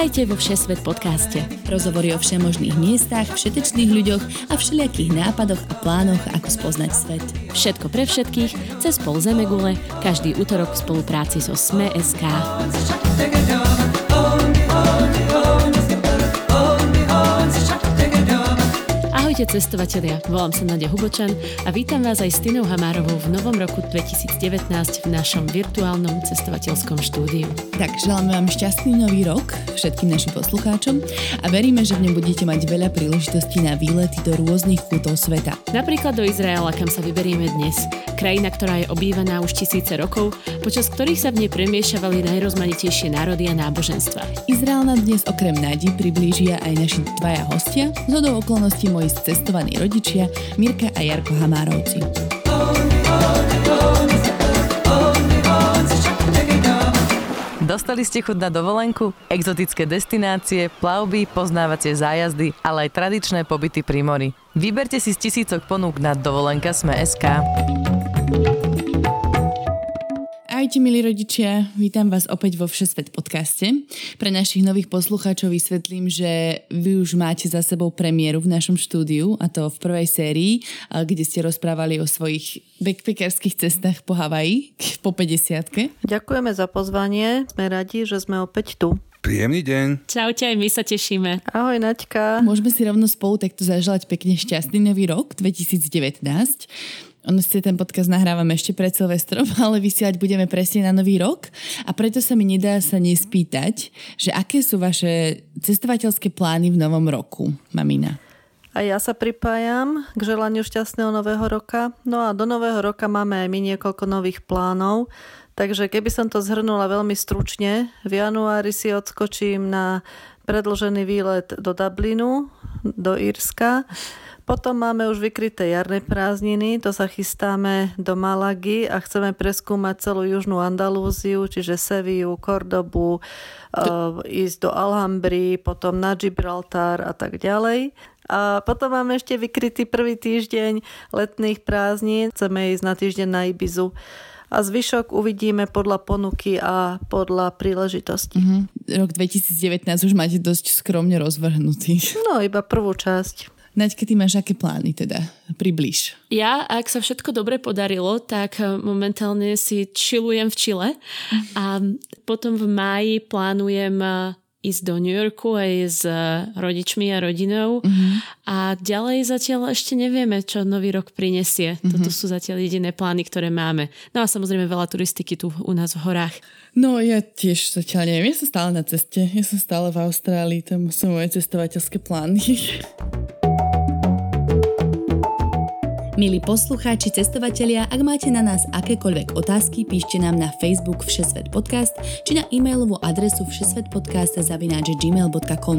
Vítajte vo Všesvet podcaste. Rozhovory o všemožných miestach, všetečných ľuďoch a všelijakých nápadoch a plánoch, ako spoznať svet. Všetko pre všetkých, cez pol Zemegule, každý útorok v spolupráci so Sme.sk. Ahojte cestovatelia, volám sa Nadia Hubočan a vítam vás aj s Tinou Hamárovou v novom roku 2019 v našom virtuálnom cestovateľskom štúdiu. Tak želáme vám šťastný nový rok všetkým našim poslucháčom a veríme, že v ňom budete mať veľa príležitostí na výlety do rôznych kútov sveta. Napríklad do Izraela, kam sa vyberieme dnes. Krajina, ktorá je obývaná už tisíce rokov, počas ktorých sa v nej premiešavali najrozmanitejšie národy a náboženstva. Izrael nám dnes okrem Nadi priblížia aj naši dvaja hostia, z okolností moji cestovaní rodičia Mirka a Jarko Hamárovci. Dostali ste chuť na dovolenku? Exotické destinácie, plavby, poznávacie zájazdy, ale aj tradičné pobyty pri mori. Vyberte si z tisícok ponúk na dovolenka Sme.sk. Ahojte milí rodičia, vítam vás opäť vo Všesvet podcaste. Pre našich nových poslucháčov vysvetlím, že vy už máte za sebou premiéru v našom štúdiu a to v prvej sérii, kde ste rozprávali o svojich backpackerských cestách po Havaji po 50 Ďakujeme za pozvanie, sme radi, že sme opäť tu. Príjemný deň. Čaute, aj my sa tešíme. Ahoj Naďka. Môžeme si rovno spolu takto zaželať pekne šťastný nový rok 2019. Ono si ten podcast nahrávame ešte pred Silvestrom, ale vysielať budeme presne na nový rok a preto sa mi nedá sa nespýtať, že aké sú vaše cestovateľské plány v novom roku, mamina? A ja sa pripájam k želaniu šťastného nového roka. No a do nového roka máme aj my niekoľko nových plánov. Takže keby som to zhrnula veľmi stručne, v januári si odskočím na predložený výlet do Dublinu, do Írska. Potom máme už vykryté jarné prázdniny, to sa chystáme do Malagy a chceme preskúmať celú južnú Andalúziu, čiže Seviu, Kordobu, uh, ísť do Alhambry, potom na Gibraltar a tak ďalej. A potom máme ešte vykrytý prvý týždeň letných prázdnin, chceme ísť na týždeň na Ibizu a zvyšok uvidíme podľa ponuky a podľa príležitosti. Mm-hmm. Rok 2019 už máte dosť skromne rozvrhnutý. No, iba prvú časť. Naďka, ty máš aké plány teda? Približ. Ja, ak sa všetko dobre podarilo, tak eh, momentálne si chillujem v Čile a potom v máji plánujem eh, ísť do New Yorku aj s eh, rodičmi a rodinou mm-hmm. a ďalej zatiaľ ešte nevieme, čo nový rok prinesie. Mm-hmm. Toto sú zatiaľ jediné plány, ktoré máme. No a samozrejme veľa turistiky tu u nás v horách. No ja tiež zatiaľ neviem, ja som stále na ceste, ja som stále v Austrálii, tam sú moje cestovateľské plány. Milí poslucháči, cestovatelia, ak máte na nás akékoľvek otázky, píšte nám na Facebook Všesvet podcast či na e-mailovú adresu všesvetpodcast.gmail.com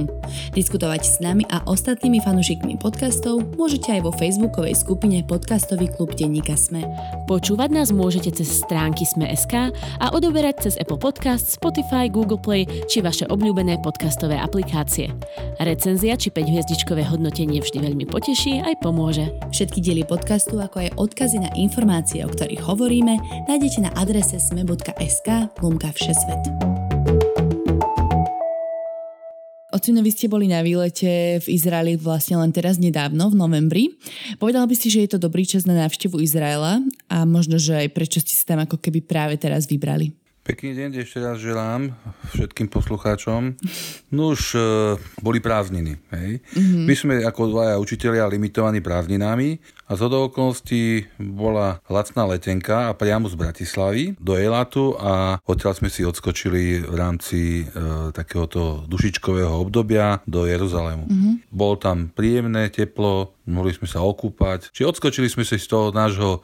Diskutovať s nami a ostatnými fanúšikmi podcastov môžete aj vo facebookovej skupine Podcastový klub Denníka Sme. Počúvať nás môžete cez stránky Sme.sk a odoberať cez Apple Podcast, Spotify, Google Play či vaše obľúbené podcastové aplikácie. Recenzia či 5-hviezdičkové hodnotenie vždy veľmi poteší aj pomôže. Všetky diely podcast podcastu, ako aj odkazy na informácie, o ktorých hovoríme, nájdete na adrese sme.sk lomka všesvet. Ocino, vy ste boli na výlete v Izraeli vlastne len teraz nedávno, v novembri. Povedal by si, že je to dobrý čas na návštevu Izraela a možno, že aj prečo ste si tam ako keby práve teraz vybrali? Pekný deň ešte raz želám všetkým poslucháčom. No už e, boli prázdniny. Hej? Mm-hmm. My sme ako dvaja učiteľia limitovaní prázdninami a z okolností bola lacná letenka a priamo z Bratislavy do Elatu a odtiaľ sme si odskočili v rámci e, takéhoto dušičkového obdobia do Jeruzalému. Mm-hmm. Bolo tam príjemné, teplo, mohli sme sa okúpať. Čiže odskočili sme si z toho nášho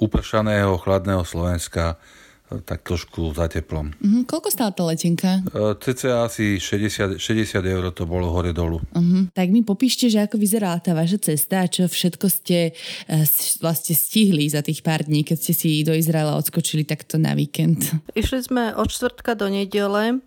upršaného, chladného Slovenska tak trošku za teplom. Uh-huh. Koľko stála tá letenka? Uh, cca asi 60, 60 eur to bolo hore dolu. Uh-huh. Tak mi popíšte, že ako vyzerala tá vaša cesta a čo všetko ste uh, vlastne stihli za tých pár dní, keď ste si do Izraela odskočili takto na víkend. Išli sme od čtvrtka do nedele.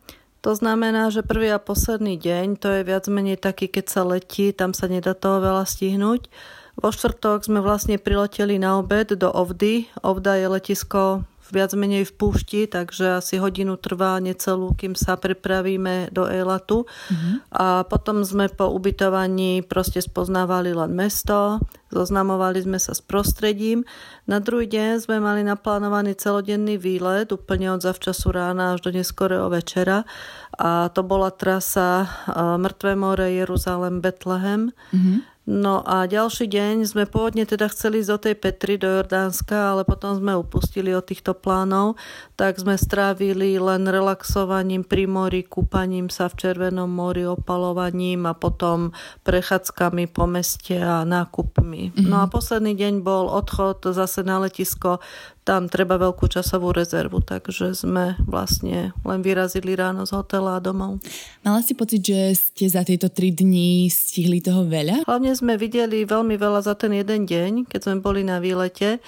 To znamená, že prvý a posledný deň, to je viac menej taký, keď sa letí, tam sa nedá toho veľa stihnúť. Vo štvrtok sme vlastne prileteli na obed do Ovdy. Ovda je letisko viac menej v púšti, takže asi hodinu trvá necelú, kým sa prepravíme do Eilatu. Mm-hmm. A potom sme po ubytovaní proste spoznávali len mesto, zoznamovali sme sa s prostredím. Na druhý deň sme mali naplánovaný celodenný výlet, úplne od zavčasu rána až do neskorého večera. A to bola trasa Mŕtve more, Jeruzalem, Betlehem. Mm-hmm. No a ďalší deň sme pôvodne teda chceli ísť do tej Petry, do Jordánska, ale potom sme upustili od týchto plánov, tak sme strávili len relaxovaním pri mori, kúpaním sa v Červenom mori, opalovaním a potom prechádzkami po meste a nákupmi. Mm-hmm. No a posledný deň bol odchod zase na letisko tam treba veľkú časovú rezervu, takže sme vlastne len vyrazili ráno z hotela a domov. Mala si pocit, že ste za tieto tri dní stihli toho veľa? Hlavne sme videli veľmi veľa za ten jeden deň, keď sme boli na výlete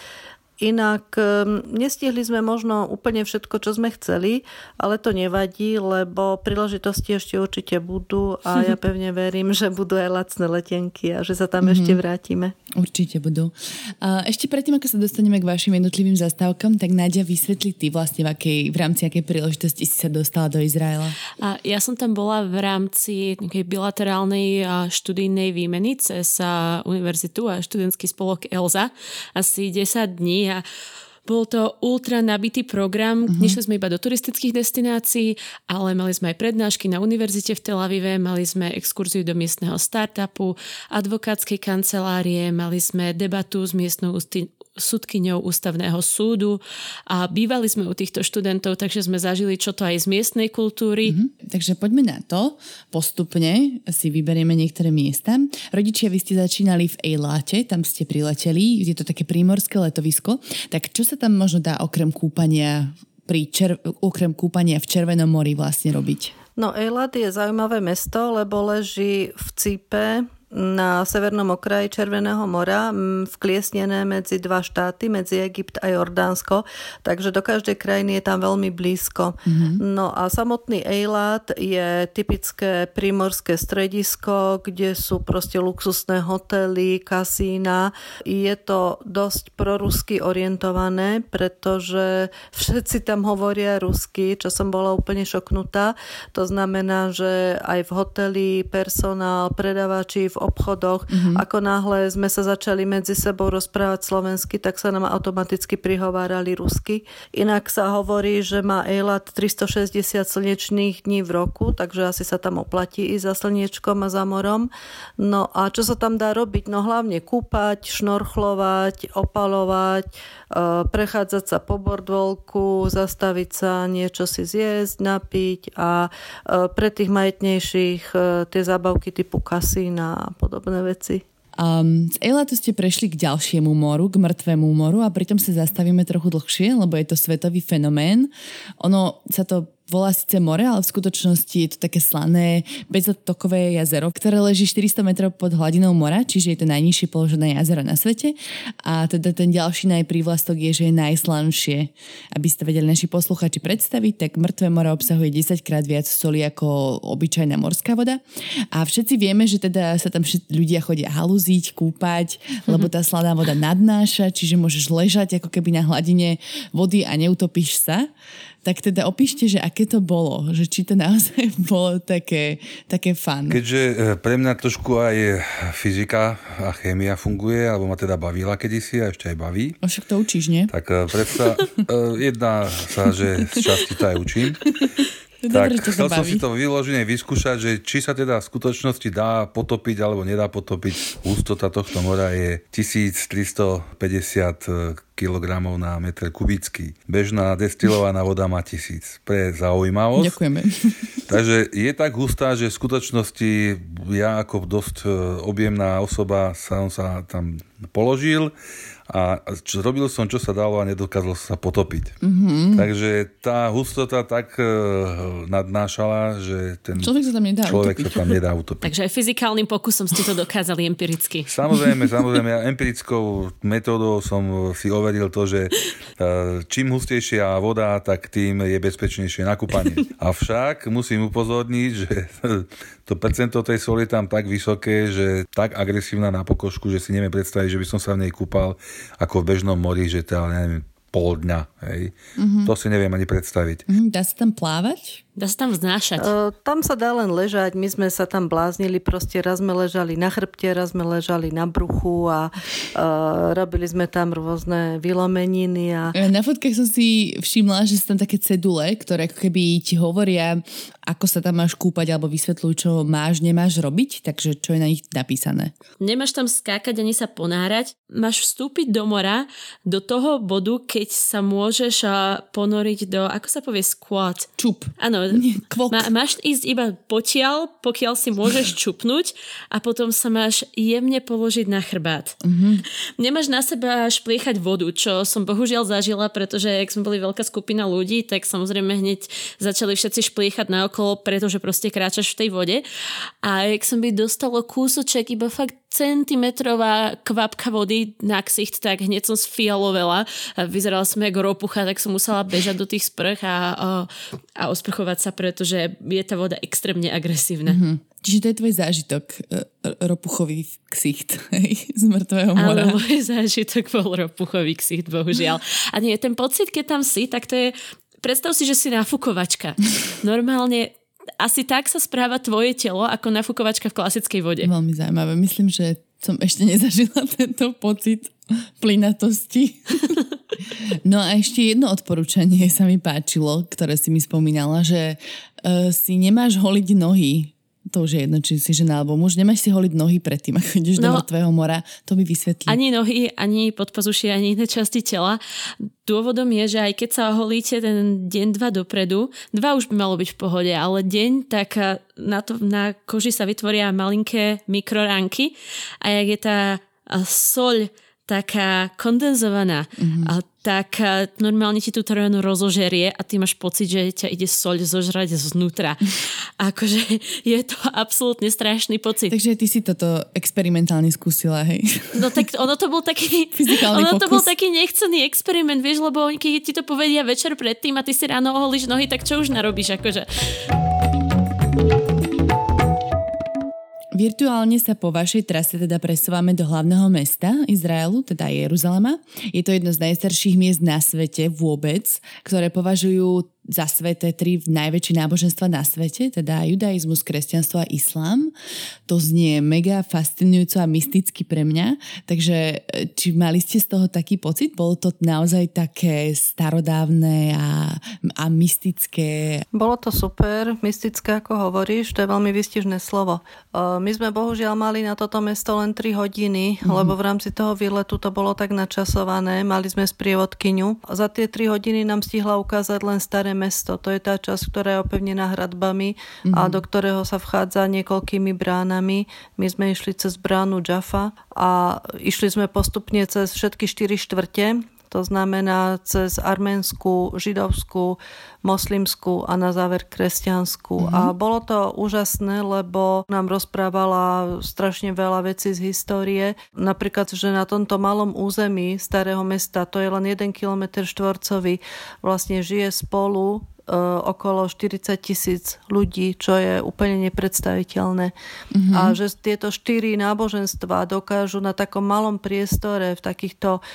Inak nestihli sme možno úplne všetko, čo sme chceli, ale to nevadí, lebo príležitosti ešte určite budú a ja pevne verím, že budú aj lacné letenky a že sa tam mm-hmm. ešte vrátime. Určite budú. A ešte predtým, ako sa dostaneme k vašim jednotlivým zastávkam, tak Nadia vysvetli ty vlastne v, akej, v rámci akej príležitosti si sa dostala do Izraela. A ja som tam bola v rámci bilaterálnej študijnej výmeny cez univerzitu a študentský spolok ELZA asi 10 dní a bol to ultra nabitý program. Mm-hmm. Nešli sme iba do turistických destinácií, ale mali sme aj prednášky na univerzite v Tel Avive, mali sme exkurziu do miestneho startupu, advokátskej kancelárie, mali sme debatu s miestnou sudkyňou ústavného súdu a bývali sme u týchto študentov, takže sme zažili čo to aj z miestnej kultúry. Mm-hmm. Takže poďme na to. Postupne si vyberieme niektoré miesta. Rodičia, vy ste začínali v Ejláte, tam ste prileteli, je to také prímorské letovisko. Tak čo sa tam možno dá okrem kúpania pri čer- okrem kúpania v Červenom mori vlastne robiť? No Eilat je zaujímavé mesto, lebo leží v Cípe, na severnom okraji Červeného mora, vkliesnené medzi dva štáty, medzi Egypt a Jordánsko, takže do každej krajiny je tam veľmi blízko. Mm-hmm. No a samotný Eilat je typické primorské stredisko, kde sú proste luxusné hotely, kasína. Je to dosť prorusky orientované, pretože všetci tam hovoria rusky, čo som bola úplne šoknutá. To znamená, že aj v hoteli personál, predavači v obchodoch. Mm-hmm. Ako náhle sme sa začali medzi sebou rozprávať slovensky, tak sa nám automaticky prihovárali rusky. Inak sa hovorí, že má Eilat 360 slnečných dní v roku, takže asi sa tam oplatí i za slniečkom a za morom. No a čo sa tam dá robiť? No hlavne kúpať, šnorchlovať, opalovať, prechádzať sa po bordvolku, zastaviť sa, niečo si zjesť, napiť a pre tých majetnejších tie zábavky typu kasína podobné veci. Um, z Eilatu ste prešli k ďalšiemu moru, k mŕtvemu moru a pritom sa zastavíme trochu dlhšie, lebo je to svetový fenomén. Ono sa to volá síce more, ale v skutočnosti je to také slané, bezotokové jazero, ktoré leží 400 metrov pod hladinou mora, čiže je to najnižšie položené jazero na svete. A teda ten ďalší najprívlastok je, že je najslanšie. Aby ste vedeli naši posluchači predstaviť, tak mŕtve more obsahuje 10 krát viac soli ako obyčajná morská voda. A všetci vieme, že teda sa tam ľudia chodia halúziť, kúpať, lebo tá slaná voda nadnáša, čiže môžeš ležať ako keby na hladine vody a neutopíš sa tak teda opíšte, že aké to bolo, že či to naozaj bolo také, také fun. Keďže e, pre mňa trošku aj fyzika a chémia funguje, alebo ma teda bavila kedysi a ešte aj baví. No však to učíš, nie? Tak e, predsa, e, jedna sa, že z časti to aj učím. tak Dobre, chcel som si to vyložene vyskúšať, že či sa teda v skutočnosti dá potopiť alebo nedá potopiť. Hustota tohto mora je 1350 kg na meter kubický. Bežná destilovaná voda má tisíc. Pre zaujímavosť. Ďakujeme. Takže je tak hustá, že v skutočnosti ja ako dosť e, objemná osoba som sa tam položil a čo, robil som, čo sa dalo a nedokázal sa potopiť. Mm-hmm. Takže tá hustota tak e, nadnášala, že ten človek sa tam nedá človek utopiť. sa tam nedá utopiť. Takže aj fyzikálnym pokusom ste to dokázali empiricky. Samozrejme, samozrejme. Ja empirickou metódou som si overil to, že e, čím hustejšia voda, tak tým je bezpečnejšie na kúpanie. Avšak musím upozorniť, že to percento tej soli tam tak vysoké, že tak agresívna na pokožku, že si neviem predstaviť, že by som sa v nej kúpal ako v bežnom mori, že to, neviem, pol dňa. Hej. Mm-hmm. To si neviem ani predstaviť. Mm, dá sa tam plávať? Dá sa tam vznášať. Uh, tam sa dá len ležať. My sme sa tam bláznili. Proste raz sme ležali na chrbte, raz sme ležali na bruchu a uh, robili sme tam rôzne vylomeniny. A... Na fotkách som si všimla, že sú tam také cedule, ktoré ako keby ti hovoria, ako sa tam máš kúpať alebo vysvetľujú, čo máš, nemáš robiť. Takže čo je na nich napísané? Nemáš tam skákať ani sa ponárať. Máš vstúpiť do mora do toho bodu, keď sa môžeš ponoriť do, ako sa povie, squat. Čup. Áno, má, máš ísť iba potiaľ, pokiaľ si môžeš čupnúť a potom sa máš jemne položiť na chrbát. Mm-hmm. Nemáš na seba špliechať vodu, čo som bohužiaľ zažila, pretože ak sme boli veľká skupina ľudí, tak samozrejme hneď začali všetci špliechať naokolo, pretože proste kráčaš v tej vode. A ak som by dostalo kúsoček, iba fakt centimetrová kvapka vody na ksicht, tak hneď som sfialovela. Vyzerala som ako ropucha, tak som musela bežať do tých sprch a, a, a osprchovať sa, pretože je tá voda extrémne agresívna. Mm-hmm. Čiže to je tvoj zážitok, e, ropuchový ksicht hej, z mŕtvého mora. Áno, môj zážitok bol ropuchový ksicht, bohužiaľ. A nie, ten pocit, keď tam si, tak to je... Predstav si, že si nafukovačka. Normálne asi tak sa správa tvoje telo ako nafukovačka v klasickej vode. Veľmi zaujímavé. Myslím, že som ešte nezažila tento pocit plynatosti. No a ešte jedno odporúčanie sa mi páčilo, ktoré si mi spomínala, že uh, si nemáš holiť nohy to už je jedno, či si žena alebo muž, nemáš si holiť nohy predtým, ako ideš no, do mŕtvého mora. To mi vysvetlí. Ani nohy, ani podpazušie, ani iné časti tela. Dôvodom je, že aj keď sa holíte ten deň, dva dopredu, dva už by malo byť v pohode, ale deň, tak na, to, na koži sa vytvoria malinké mikroránky a jak je tá soľ taká kondenzovaná, mm-hmm. a tak normálne ti tú terénu rozožerie a ty máš pocit, že ťa ide soľ zožrať znútra. Akože je to absolútne strašný pocit. Takže ty si toto experimentálne skúsila, hej? No tak ono to bol taký, ono to bol taký nechcený experiment, vieš, lebo keď ti to povedia večer predtým a ty si ráno oholíš nohy, tak čo už narobíš, akože. Virtuálne sa po vašej trase teda presúvame do hlavného mesta Izraelu, teda Jeruzalema. Je to jedno z najstarších miest na svete vôbec, ktoré považujú za sveté tri najväčšie náboženstva na svete, teda judaizmus, kresťanstvo a islám. To znie mega fascinujúco a mysticky pre mňa, takže e, či mali ste z toho taký pocit? Bolo to naozaj také starodávne a, a mystické? Bolo to super, mystické ako hovoríš, to je veľmi vystižné slovo. E, my sme bohužiaľ mali na toto mesto len 3 hodiny, mm-hmm. lebo v rámci toho výletu to bolo tak načasované, mali sme sprievodkyňu. Za tie 3 hodiny nám stihla ukázať len staré mesto. To je tá časť, ktorá je opevnená hradbami mm-hmm. a mhm. do ktorého sa vchádza niekoľkými bránami. My sme išli cez bránu Jaffa a išli sme postupne cez všetky štyri štvrte to znamená cez arménskú, židovskú, moslimskú a na záver kresťanskú. Mm-hmm. A bolo to úžasné, lebo nám rozprávala strašne veľa vecí z histórie. Napríklad, že na tomto malom území starého mesta, to je len jeden kilometr štvorcový, vlastne žije spolu e, okolo 40 tisíc ľudí, čo je úplne nepredstaviteľné. Mm-hmm. A že tieto štyri náboženstva dokážu na takom malom priestore v takýchto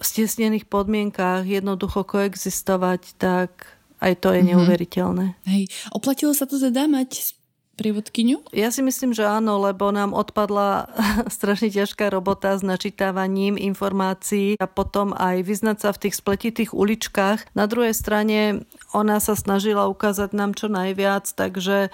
stesnených podmienkách jednoducho koexistovať, tak aj to je mm-hmm. neuveriteľné. Hej, oplatilo sa to teda mať prievodkyňu? Ja si myslím, že áno, lebo nám odpadla strašne ťažká robota s načítavaním informácií a potom aj vyznať sa v tých spletitých uličkách. Na druhej strane ona sa snažila ukázať nám čo najviac, takže e,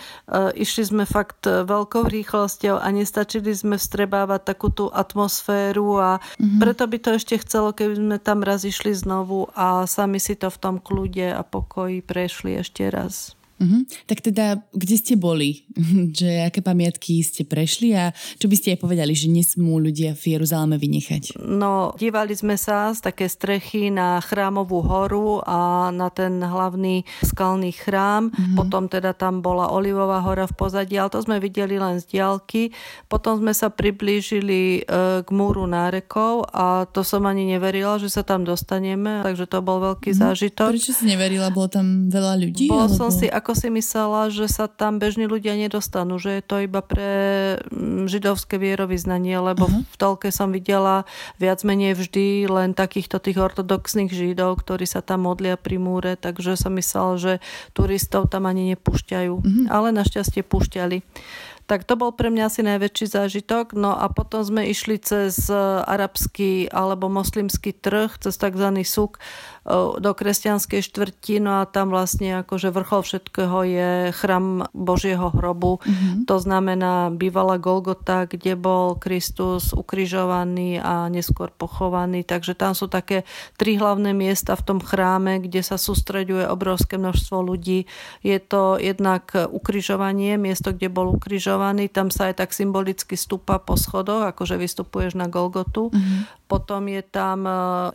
išli sme fakt veľkou rýchlosťou a nestačili sme vstrebávať takú tú atmosféru a mm-hmm. preto by to ešte chcelo, keby sme tam raz išli znovu a sami si to v tom kľude a pokoji prešli ešte raz. Uh-huh. Tak teda, kde ste boli? že aké pamiatky ste prešli a čo by ste aj povedali, že nesmú ľudia v Jeruzaleme vynechať? No, dívali sme sa z také strechy na chrámovú horu a na ten hlavný skalný chrám. Uh-huh. Potom teda tam bola Olivová hora v pozadí, ale to sme videli len z diálky. Potom sme sa priblížili e, k múru nárekov a to som ani neverila, že sa tam dostaneme, takže to bol veľký uh-huh. zážitok. Prečo si neverila? Bolo tam veľa ľudí? Bol alebo... som si ako si myslela, že sa tam bežní ľudia nedostanú, že je to iba pre mm, židovské vierovýznanie, lebo uh-huh. v Tolke som videla viac menej vždy len takýchto tých ortodoxných židov, ktorí sa tam modlia pri múre, takže som myslela, že turistov tam ani nepúšťajú. Uh-huh. Ale našťastie púšťali. Tak to bol pre mňa asi najväčší zážitok. No a potom sme išli cez arabský alebo moslimský trh, cez tzv. súk do kresťanskej štvrti, no a tam vlastne akože vrchol všetkého je chrám Božieho hrobu. Mm-hmm. To znamená bývalá Golgota, kde bol Kristus ukrižovaný a neskôr pochovaný. Takže tam sú také tri hlavné miesta v tom chráme, kde sa sústreďuje obrovské množstvo ľudí. Je to jednak ukrižovanie, miesto, kde bol ukrižovaný, tam sa aj tak symbolicky stúpa po schodoch, akože vystupuješ na Golgotu. Mm-hmm. Potom je tam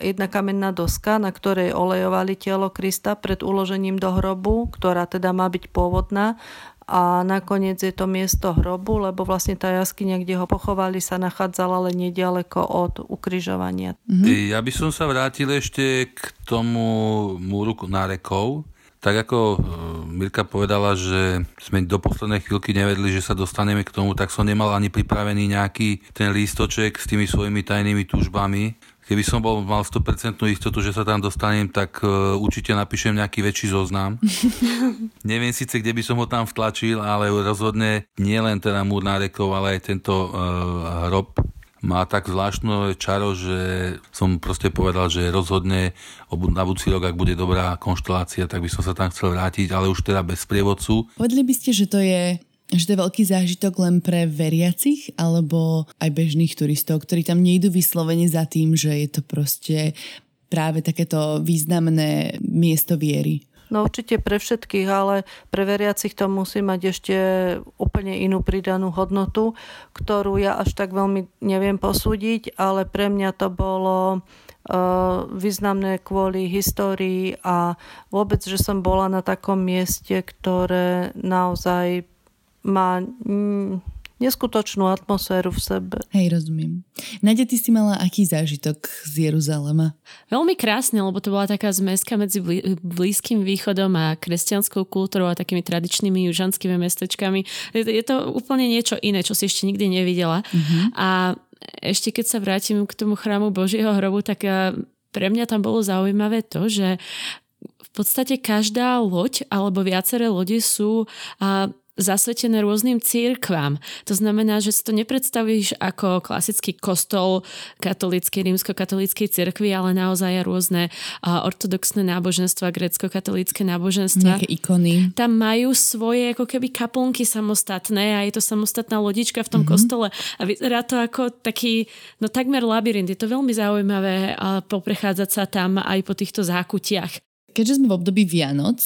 jedna kamenná doska, na ktorej olejovali telo Krista pred uložením do hrobu, ktorá teda má byť pôvodná a nakoniec je to miesto hrobu, lebo vlastne tá jaskyňa, kde ho pochovali, sa nachádzala len nedaleko od ukrižovania. Mhm. Ja by som sa vrátil ešte k tomu múru nárekov. Tak ako e, Mirka povedala, že sme do poslednej chvíľky nevedli, že sa dostaneme k tomu, tak som nemal ani pripravený nejaký ten lístoček s tými svojimi tajnými túžbami Keby som bol, mal 100% istotu, že sa tam dostanem, tak uh, určite napíšem nejaký väčší zoznam. Neviem síce, kde by som ho tam vtlačil, ale rozhodne nie len teda múr nárekov, ale aj tento uh, hrob má tak zvláštne čaro, že som proste povedal, že rozhodne na budúci rok, ak bude dobrá konštelácia, tak by som sa tam chcel vrátiť, ale už teda bez sprievodcu. Povedali by ste, že to je že to je veľký zážitok len pre veriacich alebo aj bežných turistov, ktorí tam nejdú vyslovene za tým, že je to proste práve takéto významné miesto viery. No určite pre všetkých, ale pre veriacich to musí mať ešte úplne inú pridanú hodnotu, ktorú ja až tak veľmi neviem posúdiť, ale pre mňa to bolo uh, významné kvôli histórii a vôbec, že som bola na takom mieste, ktoré naozaj má neskutočnú atmosféru v sebe. Hej, rozumiem. Nadia, ty si mala aký zážitok z Jeruzalema? Veľmi krásne, lebo to bola taká zmeska medzi Blízkym východom a kresťanskou kultúrou a takými tradičnými južanskými mestečkami. Je, je to úplne niečo iné, čo si ešte nikdy nevidela. Uh-huh. A ešte keď sa vrátim k tomu chrámu Božieho hrobu, tak pre mňa tam bolo zaujímavé to, že v podstate každá loď alebo viaceré lode sú a, zasvetené rôznym církvám. To znamená, že si to nepredstavíš ako klasický kostol katolíckej, rímsko-katolíckej cirkvi, ale naozaj rôzne ortodoxné náboženstva, grécko-katolícke náboženstva. Nejaké ikony. Tam majú svoje ako keby kaplnky samostatné a je to samostatná lodička v tom mm-hmm. kostole a vyzerá to ako taký, no takmer labyrint. Je to veľmi zaujímavé poprechádzať sa tam aj po týchto zákutiach. Keďže sme v období Vianoc,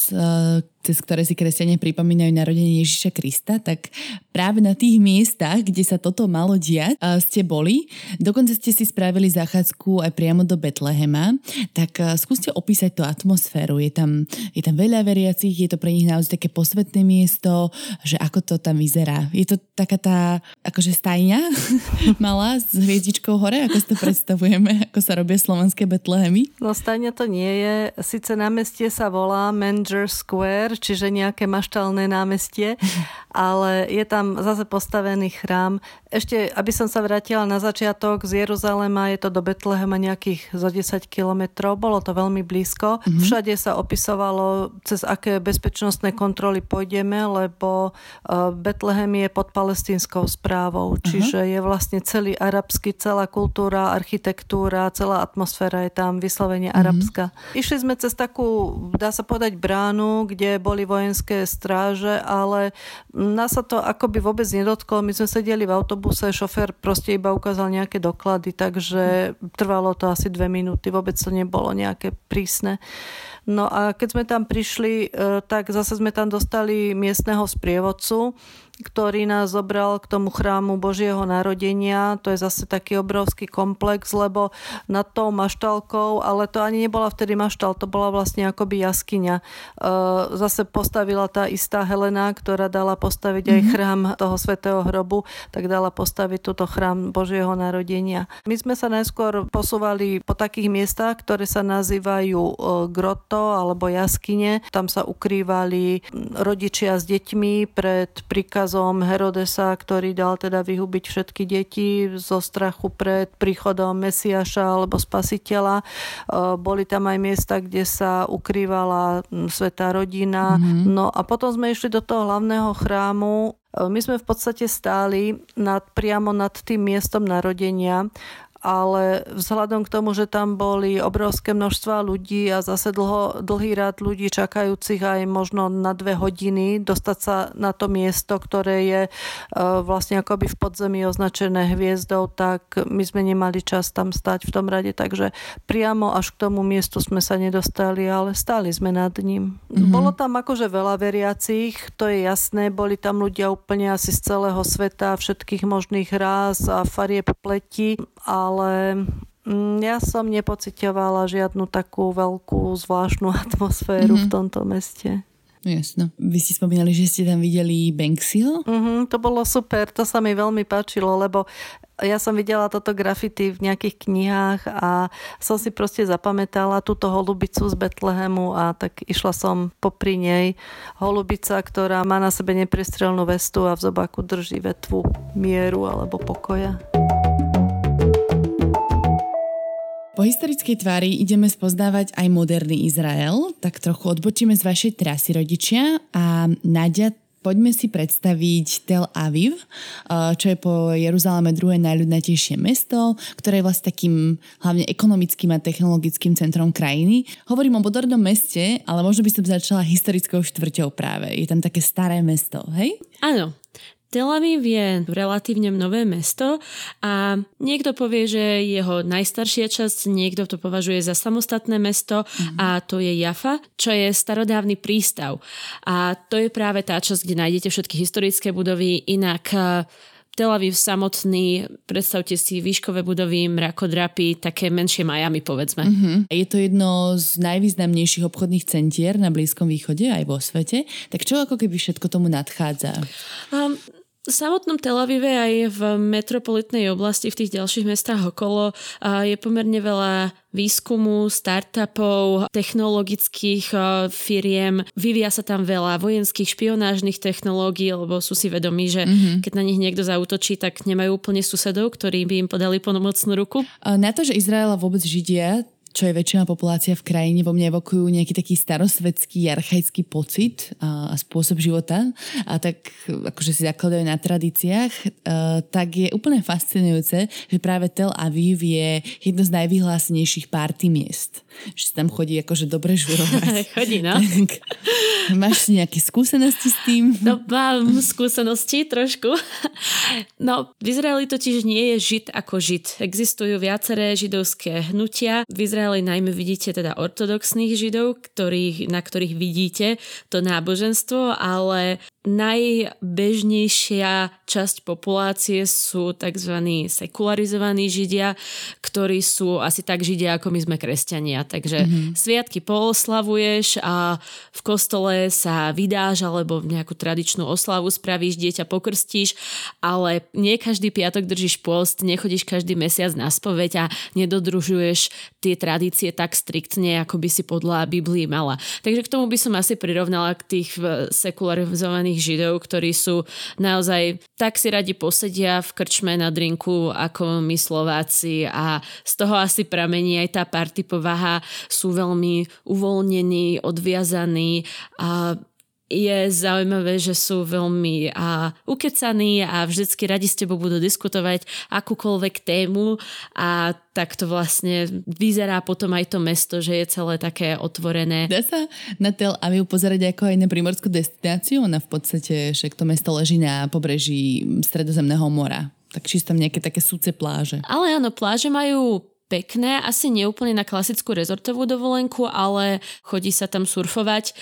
cez ktoré si kresťania pripomínajú narodenie Ježiša Krista, tak práve na tých miestach, kde sa toto malo diať, ste boli. Dokonca ste si spravili záchádzku aj priamo do Betlehema. Tak skúste opísať tú atmosféru. Je tam, je tam veľa veriacich, je to pre nich naozaj také posvetné miesto, že ako to tam vyzerá. Je to taká tá akože stajňa malá s hviezdičkou hore, ako si to predstavujeme, ako sa robia slovenské Betlehemy? No stajňa to nie je. Sice námestie sa volá Manger Square, čiže nejaké maštalné námestie, ale je tam zase postavený chrám. Ešte, aby som sa vrátila na začiatok, z Jeruzalema je to do Betlehema nejakých zo 10 kilometrov, bolo to veľmi blízko. Mm-hmm. Všade sa opisovalo, cez aké bezpečnostné kontroly pôjdeme, lebo uh, Betlehem je pod palestínskou správou, čiže mm-hmm. je vlastne celý arabský, celá kultúra, architektúra, celá atmosféra je tam vyslovene mm-hmm. arabská. Išli sme cez takú, dá sa povedať, bránu, kde boli vojenské stráže, ale nás sa to akoby vôbec nedotklo. My sme sedeli v autobuse, šofér proste iba ukázal nejaké doklady, takže trvalo to asi dve minúty, vôbec to nebolo nejaké prísne. No a keď sme tam prišli, e, tak zase sme tam dostali miestneho sprievodcu ktorý nás zobral k tomu chrámu Božieho narodenia. To je zase taký obrovský komplex, lebo nad tou maštalkou, ale to ani nebola vtedy maštal, to bola vlastne akoby jaskyňa. E, zase postavila tá istá Helena, ktorá dala postaviť aj mhm. chrám toho svätého hrobu, tak dala postaviť túto chrám Božieho narodenia. My sme sa najskôr posúvali po takých miestach, ktoré sa nazývajú e, groto alebo jaskyne. Tam sa ukrývali rodičia s deťmi pred príkazom Herodesa, ktorý dal teda vyhubiť všetky deti zo strachu pred príchodom Mesiaša alebo Spasiteľa. E, boli tam aj miesta, kde sa ukrývala Svetá rodina. Mm-hmm. No a potom sme išli do toho hlavného chrámu e, my sme v podstate stáli nad, priamo nad tým miestom narodenia ale vzhľadom k tomu, že tam boli obrovské množstva ľudí a zase dlho, dlhý rád ľudí čakajúcich aj možno na dve hodiny dostať sa na to miesto, ktoré je e, vlastne akoby v podzemí označené hviezdou, tak my sme nemali čas tam stať v tom rade, takže priamo až k tomu miestu sme sa nedostali, ale stáli sme nad ním. Mm-hmm. Bolo tam akože veľa veriacich, to je jasné, boli tam ľudia úplne asi z celého sveta, všetkých možných ráz a farieb pleti, ale ale mm, ja som nepocitovala žiadnu takú veľkú zvláštnu atmosféru mm-hmm. v tomto meste. Jasno. Vy ste spomínali, že ste tam videli Banksyho? Uh-huh, to bolo super, to sa mi veľmi páčilo, lebo ja som videla toto grafity v nejakých knihách a som si proste zapamätala túto holubicu z Betlehemu a tak išla som popri nej. Holubica, ktorá má na sebe neprestrelnú vestu a v zobaku drží vetvu mieru alebo pokoja. Po historickej tvári ideme spoznávať aj moderný Izrael, tak trochu odbočíme z vašej trasy rodičia a Nadia poďme si predstaviť Tel Aviv, eh, čo je po Jeruzaleme druhé najľudnatejšie mesto, ktoré je vlastne takým hlavne ekonomickým a technologickým centrom krajiny. Hovorím o modernom meste, ale možno by som začala historickou štvrťou práve. Je tam také staré mesto, hej? Áno, Tel Aviv je relatívne nové mesto a niekto povie, že jeho najstaršia časť, niekto to považuje za samostatné mesto mm. a to je Jafa, čo je starodávny prístav. A to je práve tá časť, kde nájdete všetky historické budovy, inak Tel Aviv samotný, predstavte si výškové budovy, mrakodrapy, také menšie Miami, povedzme. Mm-hmm. Je to jedno z najvýznamnejších obchodných centier na Blízkom východe aj vo svete. Tak čo ako keby všetko tomu nadchádza? Um, v samotnom Tel Avive aj v metropolitnej oblasti, v tých ďalších mestách okolo je pomerne veľa výskumu, startupov, technologických firiem. Vyvíja sa tam veľa vojenských špionážnych technológií, lebo sú si vedomí, že mm-hmm. keď na nich niekto zautočí, tak nemajú úplne susedov, ktorí by im podali pomocnú ruku. Na to, že Izraela vôbec Židia čo je väčšina populácia v krajine, vo mne evokujú nejaký taký starosvedský, archaický pocit a, a spôsob života a tak akože si zakladajú na tradíciách, a, tak je úplne fascinujúce, že práve Tel Aviv je jedno z najvyhlásenejších party miest. Že tam chodí akože dobre žurovať. chodí, no. Tak, máš nejaké skúsenosti s tým? No, mám skúsenosti trošku. No, v Izraeli totiž nie je žid ako žid. Existujú viaceré židovské hnutia. V Izraeli najmä vidíte teda ortodoxných židov, ktorých, na ktorých vidíte to náboženstvo, ale najbežnejšia časť populácie sú tzv. sekularizovaní židia, ktorí sú asi tak židia, ako my sme kresťania. Takže mm-hmm. sviatky pooslavuješ a v kostole sa vydáš alebo nejakú tradičnú oslavu spravíš, dieťa pokrstíš, ale nie každý piatok držíš post, nechodíš každý mesiac na spoveď a nedodružuješ tie tradície tak striktne, ako by si podľa Biblii mala. Takže k tomu by som asi prirovnala k tých sekularizovaných iných židov, ktorí sú naozaj tak si radi posedia v krčme na drinku ako my Slováci a z toho asi pramení aj tá party povaha. Sú veľmi uvoľnení, odviazaní a je zaujímavé, že sú veľmi a, ukecaní a vždycky radi s tebou budú diskutovať akúkoľvek tému a tak to vlastne vyzerá potom aj to mesto, že je celé také otvorené. Dá sa na Tel Aviv pozerať ako aj na primorskú destináciu? Ona v podstate, však to mesto leží na pobreží Stredozemného mora. Tak čisto nejaké také súce pláže. Ale áno, pláže majú pekné, asi neúplne na klasickú rezortovú dovolenku, ale chodí sa tam surfovať.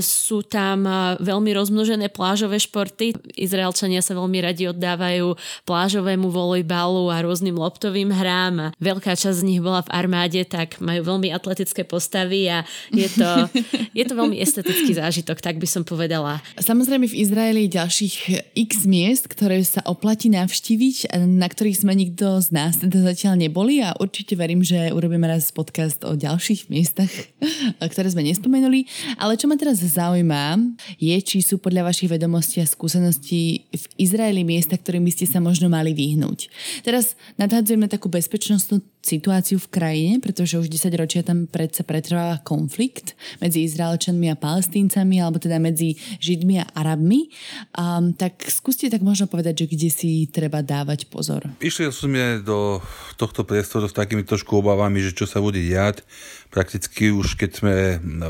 Sú tam veľmi rozmnožené plážové športy. Izraelčania sa veľmi radi oddávajú plážovému volejbalu a rôznym loptovým hrám. Veľká časť z nich bola v armáde, tak majú veľmi atletické postavy a je to, je to veľmi estetický zážitok, tak by som povedala. Samozrejme v Izraeli je ďalších x miest, ktoré sa oplatí navštíviť, na ktorých sme nikto z nás teda zatiaľ neboli a určite verím, že urobíme raz podcast o ďalších miestach, ktoré sme nespomenuli. Ale čo ma teraz zaujíma, je, či sú podľa vašich vedomostí a skúseností v Izraeli miesta, ktorým by ste sa možno mali vyhnúť. Teraz nadhadzujeme takú bezpečnostnú situáciu v krajine, pretože už 10 ročia tam predsa pretrváva konflikt medzi Izraelčanmi a Palestíncami, alebo teda medzi Židmi a Arabmi. Um, tak skúste tak možno povedať, že kde si treba dávať pozor. Išli sme do tohto priestoru takými trošku obavami, že čo sa bude diať. Prakticky už keď sme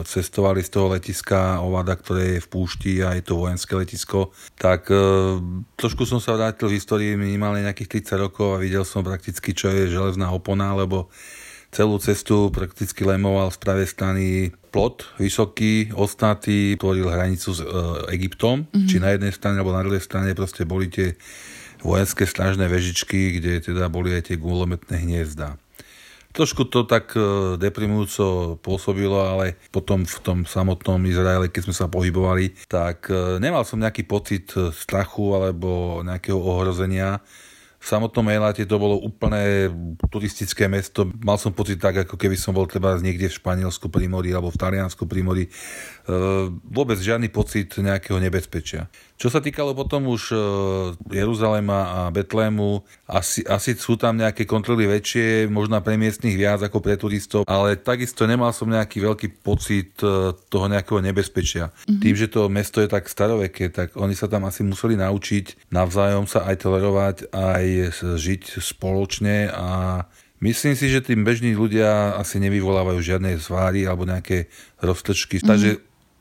cestovali z toho letiska Ovada, ktoré je v púšti a je to vojenské letisko, tak e, trošku som sa vrátil v histórii minimálne nejakých 30 rokov a videl som prakticky, čo je železná opona, lebo celú cestu prakticky lemoval z pravej strany plot, vysoký, ostnatý, tvoril hranicu s e, Egyptom, mm-hmm. či na jednej strane alebo na druhej strane proste boli tie vojenské strážne vežičky, kde teda boli aj tie gulometné hniezda. Trošku to tak e, deprimujúco pôsobilo, ale potom v tom samotnom Izraele, keď sme sa pohybovali, tak e, nemal som nejaký pocit strachu alebo nejakého ohrozenia. V samotnom Eláte to bolo úplne turistické mesto. Mal som pocit tak, ako keby som bol treba niekde v Španielsku pri mori alebo v Taliansku pri mori. E, vôbec žiadny pocit nejakého nebezpečia. Čo sa týkalo potom už e, Jeruzalema a Betlému, asi, asi sú tam nejaké kontroly väčšie, možno pre miestnych viac ako pre turistov, ale takisto nemal som nejaký veľký pocit e, toho nejakého nebezpečia. Mm-hmm. Tým, že to mesto je tak staroveké, tak oni sa tam asi museli naučiť navzájom sa aj tolerovať, aj žiť spoločne a Myslím si, že tým bežní ľudia asi nevyvolávajú žiadne zváry alebo nejaké roztržky. Mm-hmm. Takže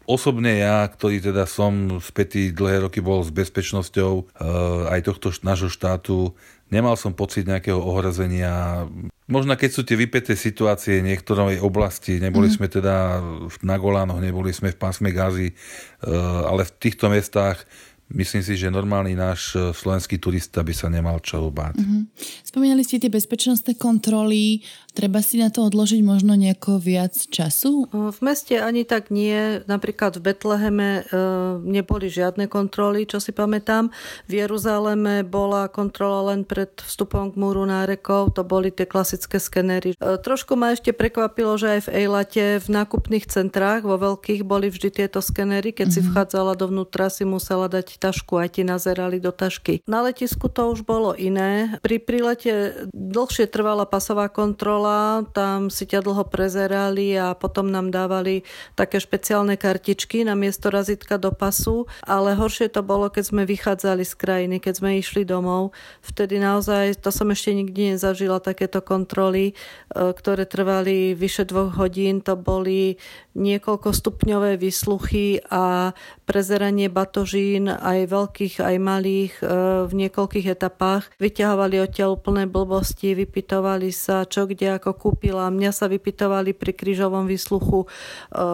Osobne ja, ktorý teda som spätý dlhé roky bol s bezpečnosťou e, aj tohto nášho štátu, nemal som pocit nejakého ohrozenia. Možno keď sú tie vypeté situácie v niektorej oblasti, neboli mm. sme teda na Golánoch, neboli sme v pásme Gazy, e, ale v týchto mestách Myslím si, že normálny náš e, slovenský turista by sa nemal čo báť. Mm-hmm. Spomínali ste tie bezpečnostné kontroly. Treba si na to odložiť možno nejako viac času? V meste ani tak nie. Napríklad v Betleheme e, neboli žiadne kontroly, čo si pamätám. V Jeruzaleme bola kontrola len pred vstupom k múru nárekov. To boli tie klasické skenery. E, trošku ma ešte prekvapilo, že aj v Ejlate v nákupných centrách vo veľkých boli vždy tieto skenery. Keď mm-hmm. si vchádzala dovnútra, si musela dať tašku, aj ti nazerali do tašky. Na letisku to už bolo iné. Pri prilete dlhšie trvala pasová kontrola, tam si ťa dlho prezerali a potom nám dávali také špeciálne kartičky na miesto razitka do pasu, ale horšie to bolo, keď sme vychádzali z krajiny, keď sme išli domov. Vtedy naozaj, to som ešte nikdy nezažila, takéto kontroly, e, ktoré trvali vyše dvoch hodín. To boli niekoľko stupňové vysluchy a prezeranie batožín aj veľkých, aj malých e, v niekoľkých etapách. Vyťahovali odtiaľ úplné blbosti, vypitovali sa, čo kde ako kúpila. Mňa sa vypitovali pri krížovom vysluchu e,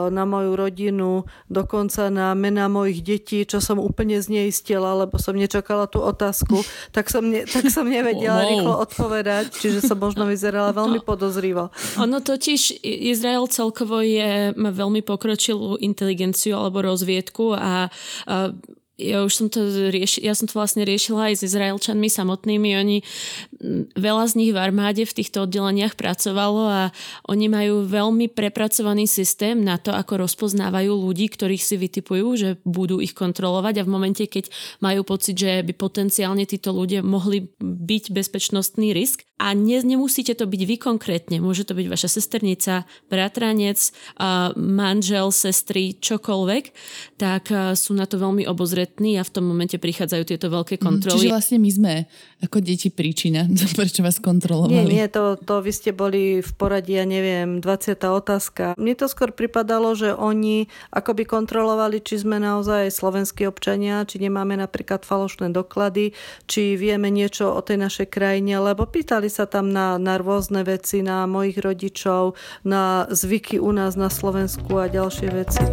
na moju rodinu, dokonca na mena mojich detí, čo som úplne zneistila, lebo som nečakala tú otázku, tak som, ne, tak som nevedela wow. rýchlo odpovedať, čiže som možno vyzerala veľmi podozrivo. Ono totiž, Izrael celkovo je veľmi pokročilú inteligenciu alebo rozviedku a, a ja už som to riešila, ja som to vlastne riešila aj s Izraelčanmi samotnými. Oni, veľa z nich v armáde v týchto oddeleniach pracovalo a oni majú veľmi prepracovaný systém na to, ako rozpoznávajú ľudí, ktorých si vytipujú, že budú ich kontrolovať a v momente, keď majú pocit, že by potenciálne títo ľudia mohli byť bezpečnostný risk a ne, nemusíte to byť vy konkrétne, môže to byť vaša sesternica, bratranec, manžel, sestry, čokoľvek, tak sú na to veľmi obozretní a v tom momente prichádzajú tieto veľké mhm, kontroly. Čiže vlastne my sme ako deti príčina, prečo vás kontrolovali. Nie, nie, to, to vy ste boli v poradí, ja neviem, 20. otázka. Mne to skôr pripadalo, že oni akoby kontrolovali, či sme naozaj slovenskí občania, či nemáme napríklad falošné doklady, či vieme niečo o tej našej krajine, lebo pýtali sa tam na, na rôzne veci, na mojich rodičov, na zvyky u nás na Slovensku a ďalšie veci.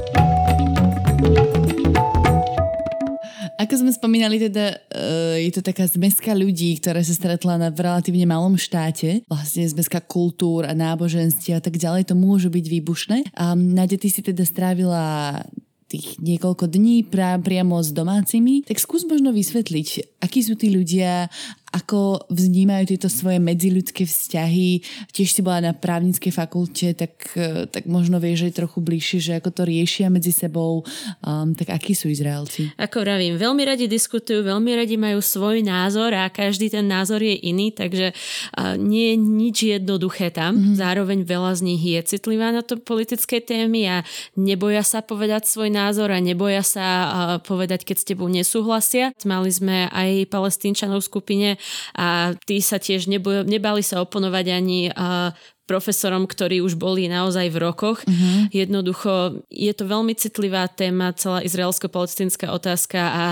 Ako sme spomínali, teda uh, je to taká zmeska ľudí, ktorá sa stretla na relatívne malom štáte. Vlastne zmeska kultúr a náboženstiev a tak ďalej. To môžu byť výbušné. A Nadia, ty si teda strávila tých niekoľko dní pra, priamo s domácimi, tak skús možno vysvetliť, akí sú tí ľudia, ako vnímajú tieto svoje medziľudské vzťahy. Tiež si bola na právnickej fakulte, tak, e, tak možno vieš, že trochu bližšie, že ako to riešia medzi sebou. Um, tak akí sú Izraelci? Ako vravím, veľmi radi diskutujú, veľmi radi majú svoj názor a každý ten názor je iný, takže uh, nie je nič jednoduché tam. Mm-hmm. Zároveň veľa z nich je citlivá na to politické témy a neboja sa povedať svoj názor a neboja sa uh, povedať, keď s tebou nesúhlasia. Mali sme aj palestínčanov v skupine, a tí sa tiež neboj, nebali sa oponovať ani profesorom, ktorí už boli naozaj v rokoch. Uh-huh. Jednoducho je to veľmi citlivá téma, celá izraelsko-palestinská otázka a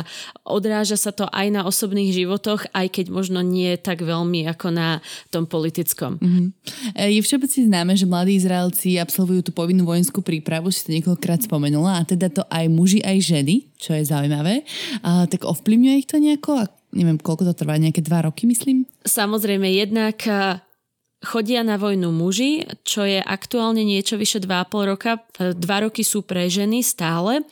odráža sa to aj na osobných životoch, aj keď možno nie tak veľmi ako na tom politickom. Uh-huh. Je všeobecne známe, že mladí Izraelci absolvujú tú povinnú vojenskú prípravu, si to niekoľkokrát spomenula, a teda to aj muži, aj ženy, čo je zaujímavé. A, tak ovplyvňuje ich to nejako? Neviem, koľko to trvá, nejaké dva roky, myslím? Samozrejme, jednak eh, chodia na vojnu muži, čo je aktuálne niečo vyše 2,5 roka. Dva roky sú pre ženy stále.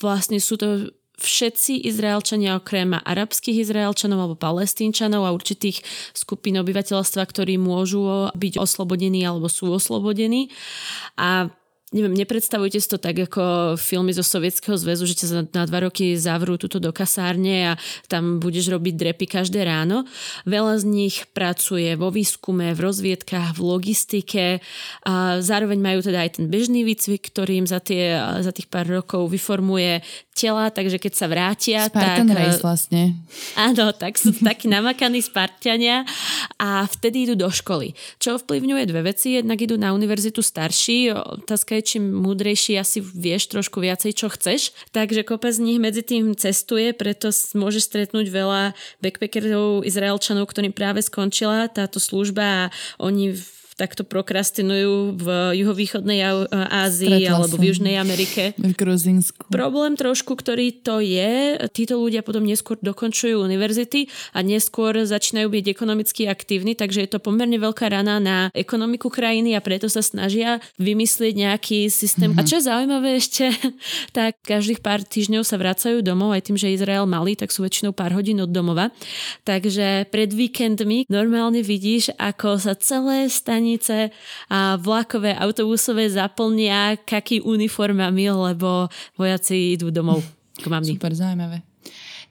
Vlastne sú to všetci Izraelčania okrem arabských Izraelčanov alebo palestínčanov a určitých skupín obyvateľstva, ktorí môžu byť oslobodení alebo sú oslobodení. A neviem, nepredstavujte si to tak ako filmy zo Sovietskeho zväzu, že ťa na dva roky zavrú tuto do kasárne a tam budeš robiť drepy každé ráno. Veľa z nich pracuje vo výskume, v rozviedkách, v logistike a zároveň majú teda aj ten bežný výcvik, ktorý im za, tie, za tých pár rokov vyformuje tela, takže keď sa vrátia, Spartan tak... Race vlastne. Áno, tak sú takí namakaní Spartania a vtedy idú do školy. Čo ovplyvňuje dve veci, jednak idú na univerzitu starší, otázka je, čím múdrejší asi vieš trošku viacej, čo chceš, takže kopec z nich medzi tým cestuje, preto môžeš stretnúť veľa backpackerov, Izraelčanov, ktorým práve skončila táto služba a oni takto prokrastinujú v juhovýchodnej Ázii Stretla alebo som. v Južnej Amerike. V Gruzinsku. Problém trošku, ktorý to je, títo ľudia potom neskôr dokončujú univerzity a neskôr začínajú byť ekonomicky aktívni, takže je to pomerne veľká rana na ekonomiku krajiny a preto sa snažia vymyslieť nejaký systém. Mm-hmm. A čo je zaujímavé ešte, tak každých pár týždňov sa vracajú domov, aj tým, že Izrael malý, tak sú väčšinou pár hodín od domova. Takže pred víkendmi normálne vidíš, ako sa celé stane stanice a vlakové, autobusové zaplnia kaký uniformami, lebo vojaci idú domov k mami. Super, zaujímavé.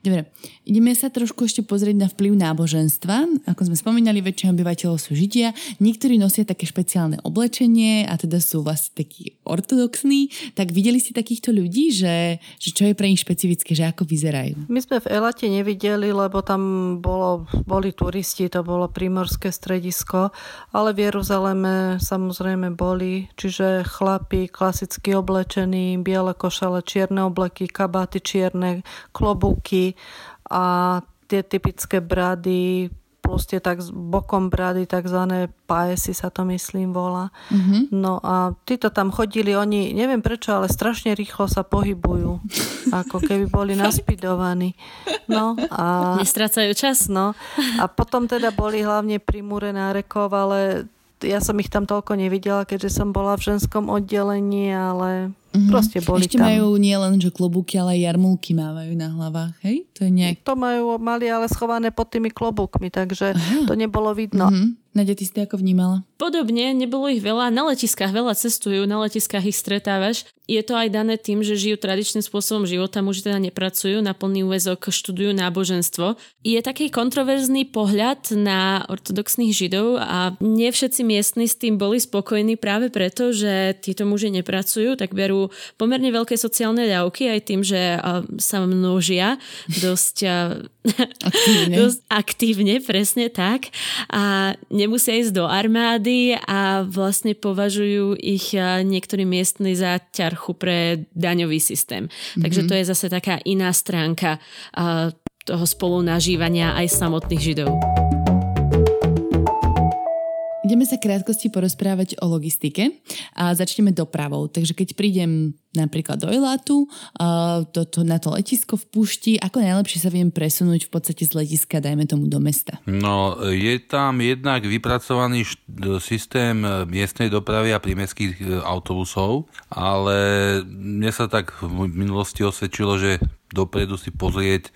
Dobre, ideme sa trošku ešte pozrieť na vplyv náboženstva. Ako sme spomínali, väčšina obyvateľov sú Židia. Niektorí nosia také špeciálne oblečenie a teda sú vlastne takí ortodoxní. Tak videli ste takýchto ľudí, že, že čo je pre nich špecifické, že ako vyzerajú? My sme v Elate nevideli, lebo tam bolo, boli turisti, to bolo primorské stredisko, ale v Jeruzaleme samozrejme boli, čiže chlapi klasicky oblečení, biele košele, čierne obleky, kabáty čierne, klobúky, a tie typické brady plus tie tak bokom brady, takzvané paesy sa to myslím volá. Mm-hmm. No a títo tam chodili, oni, neviem prečo, ale strašne rýchlo sa pohybujú. Ako keby boli naspidovaní. No a... Nestracajú čas. No a potom teda boli hlavne pri múre nárekov, ale ja som ich tam toľko nevidela, keďže som bola v ženskom oddelení, ale Mm-hmm. Proste boli Ešte tam. majú nielen že klobúky, ale aj jarmulky mávajú na hlavách, hej? To je nejak... To majú, mali ale schované pod tými klobúkmi, takže Aha. to nebolo vidno. Mm-hmm. Nadia, ty si to ako vnímala? Podobne, nebolo ich veľa. Na letiskách veľa cestujú, na letiskách ich stretávaš. Je to aj dané tým, že žijú tradičným spôsobom života, muži teda nepracujú, na plný úvezok študujú náboženstvo. Je taký kontroverzný pohľad na ortodoxných židov a nie všetci miestni s tým boli spokojní práve preto, že títo muži nepracujú, tak berú pomerne veľké sociálne dávky aj tým, že sa množia dosť aktívne. dosť aktívne, presne tak. A nemusia ísť do armády a vlastne považujú ich niektorí miestni za ťarchu pre daňový systém. Mm-hmm. Takže to je zase taká iná stránka toho spolunažívania aj samotných židov. Ideme sa krátkosti porozprávať o logistike a začneme dopravou. Takže keď prídem napríklad do Elátu, to, to, na to letisko v Pušti, ako najlepšie sa viem presunúť v podstate z letiska, dajme tomu do mesta? No, je tam jednak vypracovaný systém miestnej dopravy a prímeských e, autobusov, ale mne sa tak v minulosti osvedčilo, že dopredu si pozrieť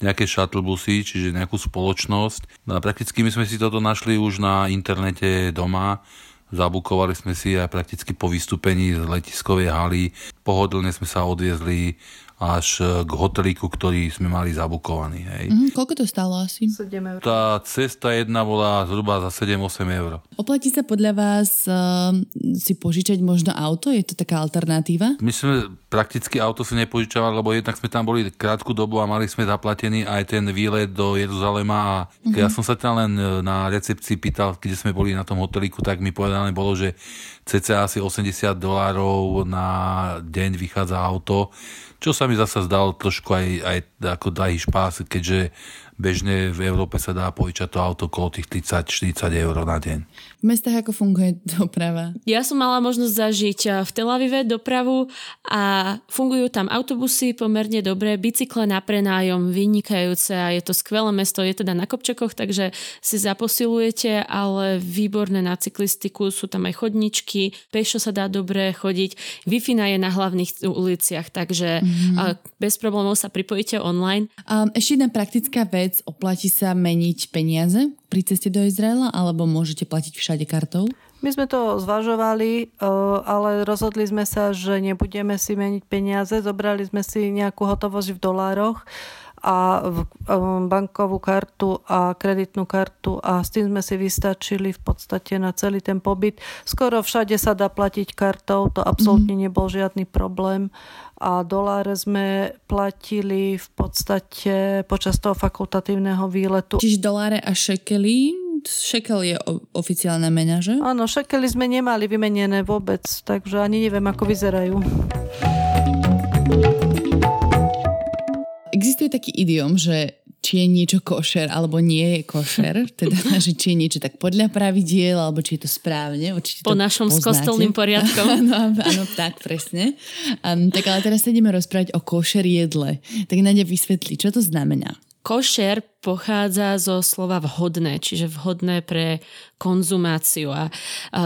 nejaké shuttlebusy, čiže nejakú spoločnosť. No a prakticky my sme si toto našli už na internete doma, zabukovali sme si aj prakticky po vystúpení z letiskovej haly. Pohodlne sme sa odviezli až e, k hotelíku, ktorý sme mali zabukovaný. Hej. Mm, koľko to stalo asi? 7 eur. Tá cesta jedna bola zhruba za 7-8 eur. Oplatí sa podľa vás uh, si požičať možno auto? Je to taká alternatíva? My sme prakticky auto si nepožičovali, lebo jednak sme tam boli krátku dobu a mali sme zaplatený aj ten výlet do Jeruzalema a keď mm-hmm. ja som sa tam len e, na recepcii pýtal, kde sme boli na tom hotelíku, tak mi povedané bolo, že cca asi 80 dolárov na deň vychádza auto čo sa mi zasa zdalo trošku aj, aj ako drahý špás, keďže bežne v Európe sa dá požičať to auto okolo tých 30-40 eur na deň. V mestách ako funguje doprava? Ja som mala možnosť zažiť eh, v Tel Avive dopravu a fungujú tam autobusy pomerne dobre, bicykle na prenájom vynikajúce a je to skvelé mesto, je teda na Kopčekoch, takže si zaposilujete, ale výborné na cyklistiku, sú tam aj chodničky, pešo sa dá dobre chodiť, wi je na hlavných uliciach, takže mm-hmm. bez problémov sa pripojíte online. Um, ešte jedna praktická vec, vec, oplatí sa meniť peniaze pri ceste do Izraela, alebo môžete platiť všade kartou? My sme to zvažovali, eh, ale rozhodli sme sa, že nebudeme si meniť peniaze. Zobrali sme si nejakú hotovosť v dolároch a eh, bankovú kartu a kreditnú kartu a s tým sme si vystačili v podstate na celý ten pobyt. Skoro všade sa dá platiť kartou, to absolútne mm-hmm. nebol žiadny problém a doláre sme platili v podstate počas toho fakultatívneho výletu. Čiže doláre a šekely šekel je oficiálna mena, že? Áno, šekely sme nemali vymenené vôbec, takže ani neviem, ako vyzerajú. Existuje taký idiom, že či je niečo košer alebo nie je košer, teda že či je niečo tak podľa pravidiel alebo či je to správne. Určite po to našom poznáte. s kostolným poriadkom. áno, áno, tak presne. Um, tak ale teraz sa ideme rozprávať o košer jedle. Tak Nadia vysvetlí, čo to znamená. Košer pochádza zo slova vhodné, čiže vhodné pre konzumáciu. A, a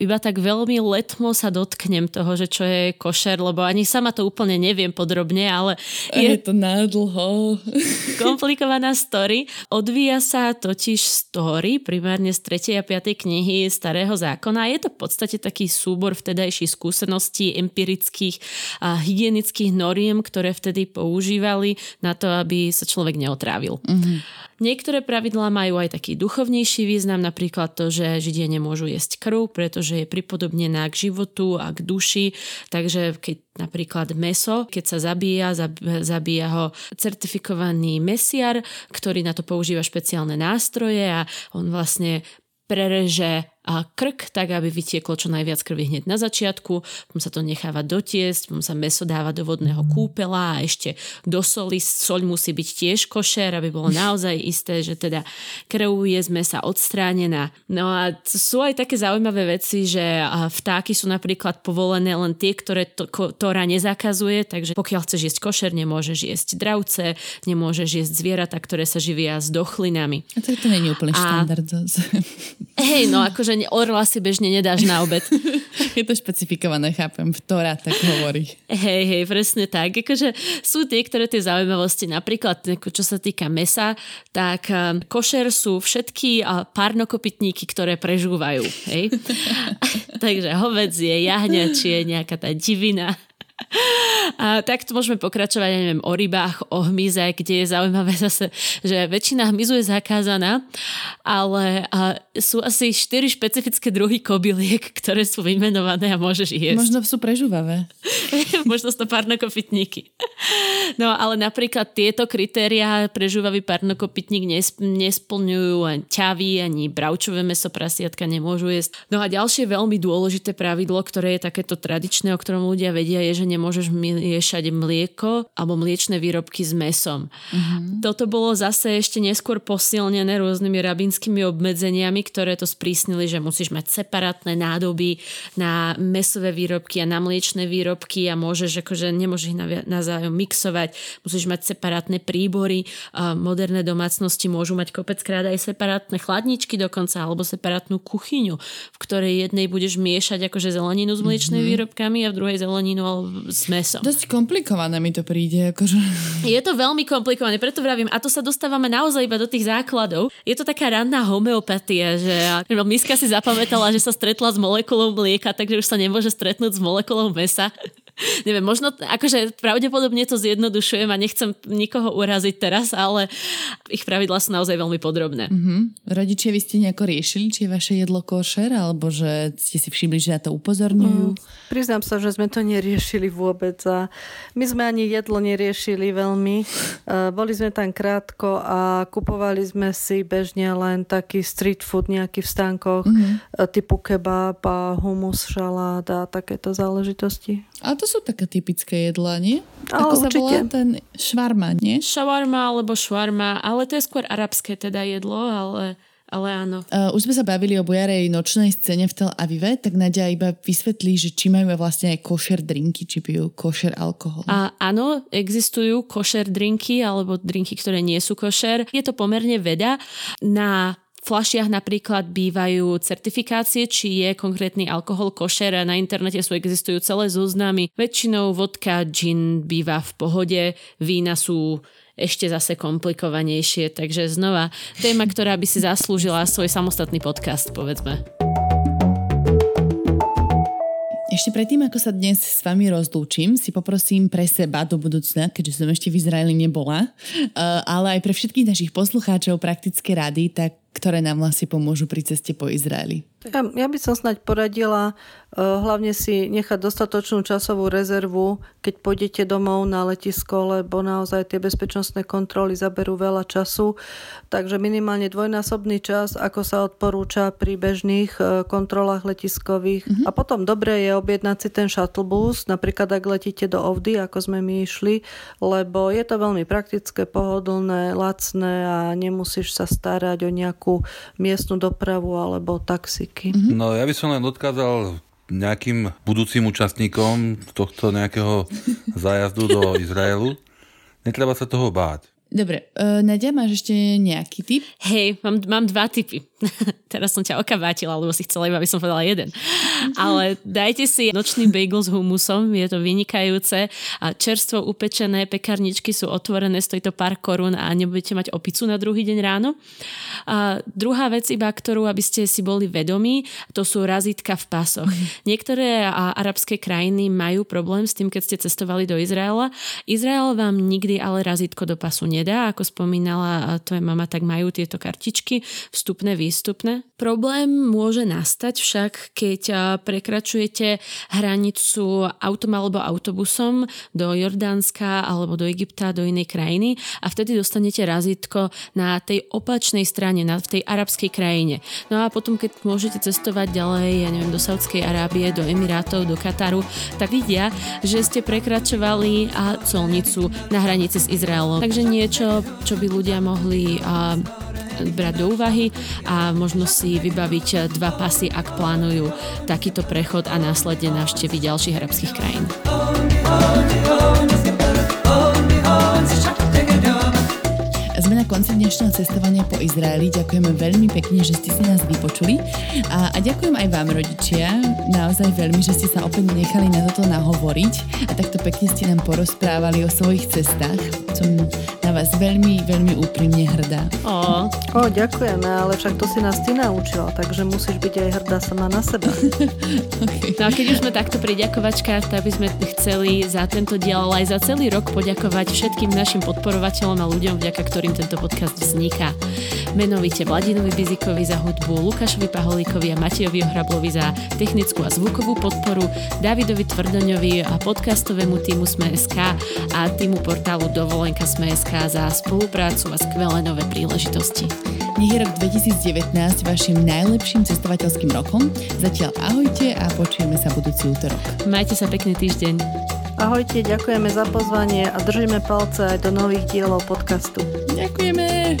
iba tak veľmi letmo sa dotknem toho, že čo je košer, lebo ani sama to úplne neviem podrobne, ale je, je to nádlho. komplikovaná story. Odvíja sa totiž story primárne z 3. a 5. knihy Starého zákona. Je to v podstate taký súbor vtedajších skúseností, empirických a hygienických noriem, ktoré vtedy používali na to, aby sa človek neotrávil. Mm-hmm. Niektoré pravidlá majú aj taký duchovnejší význam, napríklad to, že Židia nemôžu jesť krv, pretože je pripodobnená k životu a k duši, takže keď napríklad meso, keď sa zabíja, zabíja ho certifikovaný mesiar, ktorý na to používa špeciálne nástroje a on vlastne prereže a krk, tak aby vytieklo čo najviac krvi hneď na začiatku, potom sa to necháva dotiesť, potom sa meso dáva do vodného kúpela a ešte do soli. Soľ musí byť tiež košer, aby bolo naozaj isté, že teda krv je z mesa odstránená. No a sú aj také zaujímavé veci, že vtáky sú napríklad povolené len tie, ktoré to, Tóra nezakazuje, takže pokiaľ chceš jesť košer, nemôžeš jesť dravce, nemôžeš jesť zvieratá, ktoré sa živia s dochlinami. A to, to nie je úplne štandard. Hej, no akože že orla si bežne nedáš na obed. je to špecifikované, chápem, ktorá tak hovorí. Hej, hej, presne tak. Akože sú niektoré tie zaujímavosti, napríklad čo sa týka mesa, tak um, košer sú všetky párnokopytníky, ktoré prežúvajú. Hej? Takže hovedzie, jahňa, či je nejaká tá divina a takto môžeme pokračovať, ja neviem, o rybách, o hmyze, kde je zaujímavé zase, že väčšina hmyzu je zakázaná, ale a sú asi štyri špecifické druhy kobyliek, ktoré sú vymenované a môžeš jesť. Možno sú prežúvavé. možno to parnokopytníky. No ale napríklad tieto kritéria pre žúvavý parnokopytník nesplňujú ani ťavy, ani bravčové meso prasiatka nemôžu jesť. No a ďalšie veľmi dôležité pravidlo, ktoré je takéto tradičné, o ktorom ľudia vedia, je, že nemôžeš miešať mlieko alebo mliečne výrobky s mesom. Mm-hmm. Toto bolo zase ešte neskôr posilnené rôznymi rabínskymi obmedzeniami, ktoré to sprísnili, že musíš mať separátne nádoby na mesové výrobky a na mliečne výrobky a môžeš akože nemôžeš ich navzájom mixovať, musíš mať separátne príbory, moderné domácnosti môžu mať kopeckrát aj separátne chladničky dokonca, alebo separátnu kuchyňu, v ktorej jednej budeš miešať akože zeleninu s mliečnými mm-hmm. výrobkami a v druhej zeleninu s mesom. Dosť komplikované mi to príde. Akože... Je to veľmi komplikované, preto vravím, a to sa dostávame naozaj iba do tých základov. Je to taká ranná homeopatia, že Miska si zapamätala, že sa stretla s molekulou mlieka, takže už sa nemôže stretnúť s molekulou mesa. neviem, možno, akože pravdepodobne to zjednodušujem a nechcem nikoho uraziť teraz, ale ich pravidlá sú naozaj veľmi podrobné. Mm-hmm. Rodičia, vy ste nejako riešili, či je vaše jedlo košer, alebo že ste si všimli, že na to upozorňujú? Mm, priznám sa, že sme to neriešili vôbec a my sme ani jedlo neriešili veľmi. Uh, boli sme tam krátko a kupovali sme si bežne len taký street food nejaký v stánkoch mm-hmm. typu kebab a humus, šalát a takéto záležitosti. A to sú také typické jedlá, nie? Ale Ako určite. sa volá ten švarma, nie? Šawarma alebo švarma, ale to je skôr arabské teda jedlo, ale ale áno. Uh, už sme sa bavili o bojarej nočnej scéne v Tel Avive, tak Nadia iba vysvetlí, že či majú vlastne aj košer drinky, či pijú košer alkohol. A áno, existujú košer drinky alebo drinky, ktoré nie sú košer. Je to pomerne veda. Na flašiach napríklad bývajú certifikácie, či je konkrétny alkohol košer na internete sú existujú celé zoznamy. Väčšinou vodka, gin býva v pohode, vína sú ešte zase komplikovanejšie, takže znova téma, ktorá by si zaslúžila svoj samostatný podcast, povedzme. Ešte predtým, ako sa dnes s vami rozlúčim, si poprosím pre seba do budúcna, keďže som ešte v Izraeli nebola, eh, ale aj pre všetkých našich poslucháčov praktické rady, tak ktoré nám vlastne pomôžu pri ceste po Izraeli. Ja, ja by som snať poradila uh, hlavne si nechať dostatočnú časovú rezervu, keď pôjdete domov na letisko, lebo naozaj tie bezpečnostné kontroly zaberú veľa času. Takže minimálne dvojnásobný čas, ako sa odporúča pri bežných uh, kontrolách letiskových. Mm-hmm. A potom dobre je objednať si ten shuttle bus, napríklad ak letíte do Ovdy, ako sme my išli, lebo je to veľmi praktické, pohodlné, lacné a nemusíš sa starať o nejakú miestnu dopravu alebo taxi politiky. Mm-hmm. No ja by som len odkázal nejakým budúcim účastníkom tohto nejakého zájazdu do Izraelu. Netreba sa toho báť. Dobre, uh, Nadia, máš ešte nejaký tip? Hej, mám, mám dva typy. Teraz som ťa okabátila, lebo si chcela iba, aby som povedala jeden. Ale dajte si nočný bagel s humusom, je to vynikajúce. A čerstvo upečené pekarničky sú otvorené, stojí to pár korún a nebudete mať opicu na druhý deň ráno. A druhá vec iba, ktorú, aby ste si boli vedomí, to sú razítka v pasoch. Niektoré arabské krajiny majú problém s tým, keď ste cestovali do Izraela. Izrael vám nikdy ale razítko do pasu nie nedá, ako spomínala tvoja mama, tak majú tieto kartičky vstupné, výstupné. Problém môže nastať však, keď prekračujete hranicu autom alebo autobusom do Jordánska alebo do Egypta, do inej krajiny a vtedy dostanete razítko na tej opačnej strane, na tej arabskej krajine. No a potom, keď môžete cestovať ďalej, ja neviem, do Saudskej Arábie, do Emirátov, do Kataru, tak vidia, že ste prekračovali a colnicu na hranici s Izraelom. Takže nie niečo, čo by ľudia mohli a, brať do úvahy a možno si vybaviť dva pasy, ak plánujú takýto prechod a následne navštíviť ďalších arabských krajín. Sme na konci dnešného cestovania po Izraeli. Ďakujeme veľmi pekne, že ste si nás vypočuli. A, a ďakujem aj vám, rodičia, naozaj veľmi, že ste sa opäť nechali na toto nahovoriť a takto pekne ste nám porozprávali o svojich cestách. Som na vás veľmi, veľmi úprimne hrdá. O, O, ďakujeme, ale však to si nás ty naučila, takže musíš byť aj hrdá sama na seba. No a keď už sme takto pri ďakovačkách, tak by sme chceli za tento diel, ale aj za celý rok poďakovať všetkým našim podporovateľom a ľuďom, vďaka ktorým tento podcast vzniká. Menovite Vladinovi Bizikovi za hudbu, Lukášovi Paholíkovi a Matejovi Ohrablovi za technickú a zvukovú podporu, Davidovi Tvrdoňovi a podcastovému týmu Sme.sk a týmu portálu Dovolenka Sme.sk za spoluprácu a skvelé nové príležitosti. Nech je rok 2019 vašim najlepším cestovateľským rokom. Zatiaľ ahojte a počujeme sa budúci útorok. Majte sa pekný týždeň. Ahojte, ďakujeme za pozvanie a držíme palce aj do nových dielov podcastu. Ďakujeme!